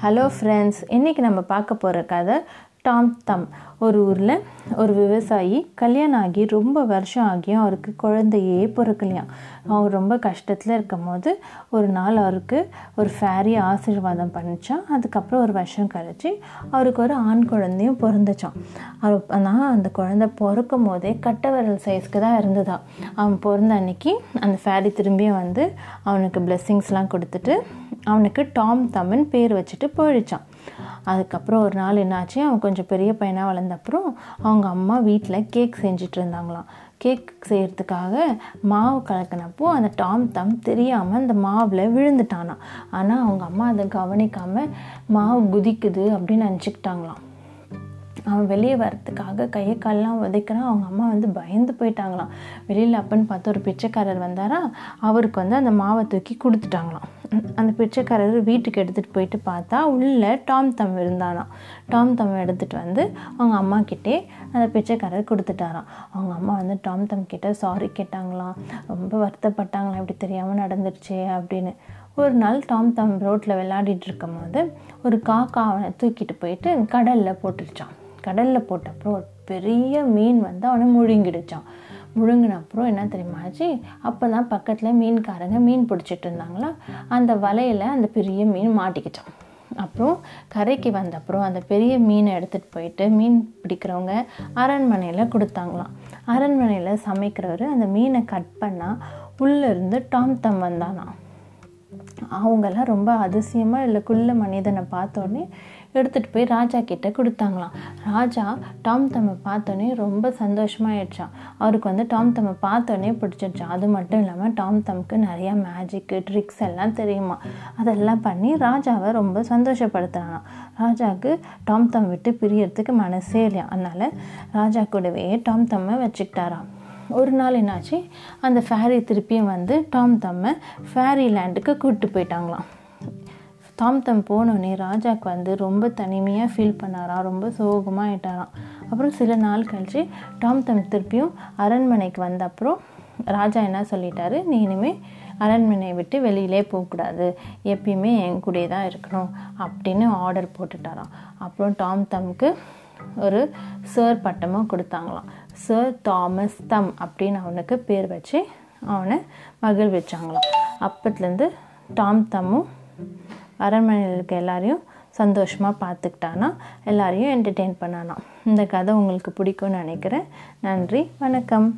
Hello friends இன்றைக்கி நம்ம பார்க்க போகிற கதை டாம் தம் ஒரு ஊரில் ஒரு விவசாயி கல்யாணம் ஆகி ரொம்ப வருஷம் ஆகியும் அவருக்கு குழந்தையே பிறக்கலையாம். அவர் ரொம்ப கஷ்டத்தில் இருக்கும் போது ஒரு நாள் அவருக்கு ஒரு ஃபேரி ஆசீர்வாதம் பண்ணிச்சான் அதுக்கப்புறம் ஒரு வருஷம் கழிச்சு அவருக்கு ஒரு ஆண் குழந்தையும் பிறந்துச்சான் அவர் ஆனால் அந்த குழந்தை பிறக்கும் போதே கட்டவரல் சைஸ்க்கு தான் இருந்ததா அவன் பிறந்த அன்னைக்கு அந்த ஃபேரி திரும்பியும் வந்து அவனுக்கு பிளெஸ்ஸிங்ஸ்லாம் கொடுத்துட்டு அவனுக்கு டாம் தம்னு பேர் வச்சுட்டு போயிடுச்சான் அதுக்கப்புறம் ஒரு நாள் என்னாச்சு அவன் கொஞ்சம் பெரிய பையனாக வளர்ந்தப்புறம் அவங்க அம்மா வீட்டில் கேக் செஞ்சுட்டு இருந்தாங்களாம். கேக் செய்கிறதுக்காக மாவு கலக்கினப்போ அந்த டாம் தம் தெரியாமல் அந்த மாவில் விழுந்துட்டானா. ஆனால் அவங்க அம்மா அதை கவனிக்காமல் மாவு குதிக்குது அப்படின்னு நினச்சிக்கிட்டாங்களாம். அவன் வெளியே வரத்துக்காக கையை கால்லாம் உதைக்கிறான். அவங்க அம்மா வந்து பயந்து போயிட்டாங்களாம். வெளியில் அப்பன்னு பார்த்து ஒரு பிச்சைக்காரர் வந்தாரா அவருக்கு வந்து அந்த மாவை தூக்கி கொடுத்துட்டாங்களாம். அந்த பிச்சைக்காரர் வீட்டுக்கு எடுத்துகிட்டு போயிட்டு பார்த்தா உள்ளே டாம் தம் இருந்தானாம் டாம் தம் எடுத்துகிட்டு வந்து அவங்க அம்மா கிட்டே அந்த பிச்சைக்காரர் கொடுத்துட்டாராம். அவங்க அம்மா வந்து டாம் தம் கிட்ட சாரி கேட்டாங்களாம். ரொம்ப வருத்தப்பட்டாங்களாம். இப்படி தெரியாமல் நடந்துருச்சு அப்படின்னு. ஒரு நாள் டாம் தம் ரோட்டில் விளையாடிட்டு இருக்கும் போது ஒரு காக்கா அவனை தூக்கிட்டு போயிட்டு கடலில் போட்டுருச்சான் கடலில் போட்டப்புறம் ஒரு பெரிய மீன் வந்து அவனை முழுங்கிடுச்சான் முழுங்கின அப்புறம் என்ன தெரியுமாச்சு அப்போ தான் பக்கத்தில் மீன்காரங்க மீன் பிடிச்சிட்டு இருந்தாங்களா? அந்த வலையில் அந்த பெரிய மீன் மாட்டிக்கிட்டோம் அப்புறம் கரைக்கு வந்த அப்புறம் அந்த பெரிய மீனை எடுத்துகிட்டு போயிட்டு மீன் பிடிக்கிறவங்க அரண்மனையில் கொடுத்தாங்களாம். அரண்மனையில் சமைக்கிறவர் அந்த மீனை கட் பண்ணால் உள்ளேருந்து டாம் தம் வந்தானா அவங்கெல்லாம் ரொம்ப அதிசயமாக இல்லை குள்ள மனிதனை பார்த்தோன்னே எடுத்துகிட்டு போய் ராஜா கிட்டே கொடுத்தாங்களாம். ராஜா டாம் தம்மை பார்த்தோன்னே ரொம்ப சந்தோஷமாயிடுச்சான் அவருக்கு வந்து டாம் தம்மை பார்த்தோன்னே பிடிச்சிருச்சான் அது மட்டும் இல்லாமல் டாம் தம்க்கு நிறையா மேஜிக்கு ட்ரிக்ஸ் எல்லாம் தெரியுமா? அதெல்லாம் பண்ணி ராஜாவை ரொம்ப சந்தோஷப்படுத்துகிறானாம் ராஜாவுக்கு டாம் தம் விட்டு பிரியறதுக்கு மனசே இல்லையா? அதனால் ராஜா கூடவே டாம் தம்மை வச்சுக்கிட்டாராம். ஒரு நாள் என்னாச்சு? அந்த ஃபேரி திருப்பியும் வந்து டாம் தம்மை ஃபேரி லேண்டுக்கு கூப்பிட்டு போயிட்டாங்களாம். டாம் தம் போனோடனே ராஜாவுக்கு வந்து ரொம்ப தனிமையாக ஃபீல் பண்ணாராம் ரொம்ப சோகமாக ஆயிட்டாராம் அப்புறம் சில நாள் கழித்து டாம் தம் திருப்பியும் அரண்மனைக்கு வந்த அப்புறம் ராஜா என்ன சொல்லிட்டாரு? நீ இனிமேல் அரண்மனையை விட்டு வெளியிலே போகக்கூடாது. எப்பயுமே என் கூடயே தான் இருக்கணும் அப்படின்னு ஆர்டர் போட்டுட்டாராம். அப்புறம் டாம் தம்க்கு ஒரு சர் பட்டமும் கொடுத்தாங்களாம். சர் தாமஸ் தம் அப்படின்னு அவனுக்கு பேர் வச்சு அவனை மகிழ்விச்சாங்களாம். அப்பத்துலேருந்து டாம் தம்மும் அரண்மனையில் இருக்க எல்லாரையும் சந்தோஷமாக பார்த்துக்கிட்டானா? எல்லாரையும் என்டர்டெயின் பண்ணானா? இந்த கதை உங்களுக்கு பிடிக்கும்னு நினைக்கிறேன். நன்றி வணக்கம்.